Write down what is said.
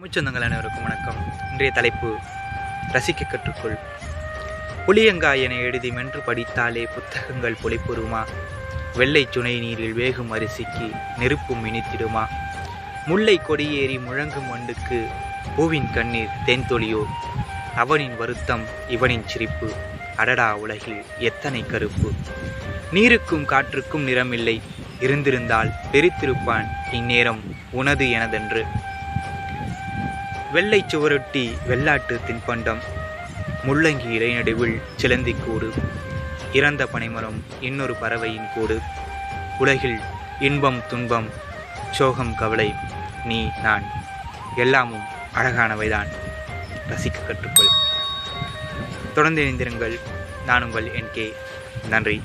தமிழ்ச்சொந்தங்கள் அனைவருக்கும் வணக்கம். இன்றைய தலைப்பு ரசிக்க கற்றுக்கொள். புளியங்காயனை எழுதி மென்று படித்தாலே புத்தகங்கள் பொலிப்புறுமா வெள்ளை சுனை நீரில் வேகும் அரிசிக்கு நெருப்பும் இனித்திடுமா முல்லை கொடியேறி முழங்கும் வண்டுக்கு பூவின் கண்ணீர் தேன்தொழியோ? அவனின் வருத்தம் இவனின் சிரிப்பு. அடடா உலகில் எத்தனை கருப்பு? நீருக்கும் காற்றுக்கும் நிறமில்லை. இருந்திருந்தால் பெரித்திருப்பான். இந்நேரம் உனது எனதென்று. வெள்ளை சுவரொட்டி வெள்ளாட்டு தின்பண்டம் முள்ளங்கி இலைநடுவில் சிலந்தி கூடு. இறந்த பனைமரம் இன்னொரு பறவையின் கூடு. உலகில் இன்பம் துன்பம் சோகம் கவலை நீ நான் எல்லாமும் அழகானவைதான். ரசிக்க கற்றுக்கொள். தொடர்ந்து இணைந்திருங்கள். நான் உங்கள் என் கே. நன்றி.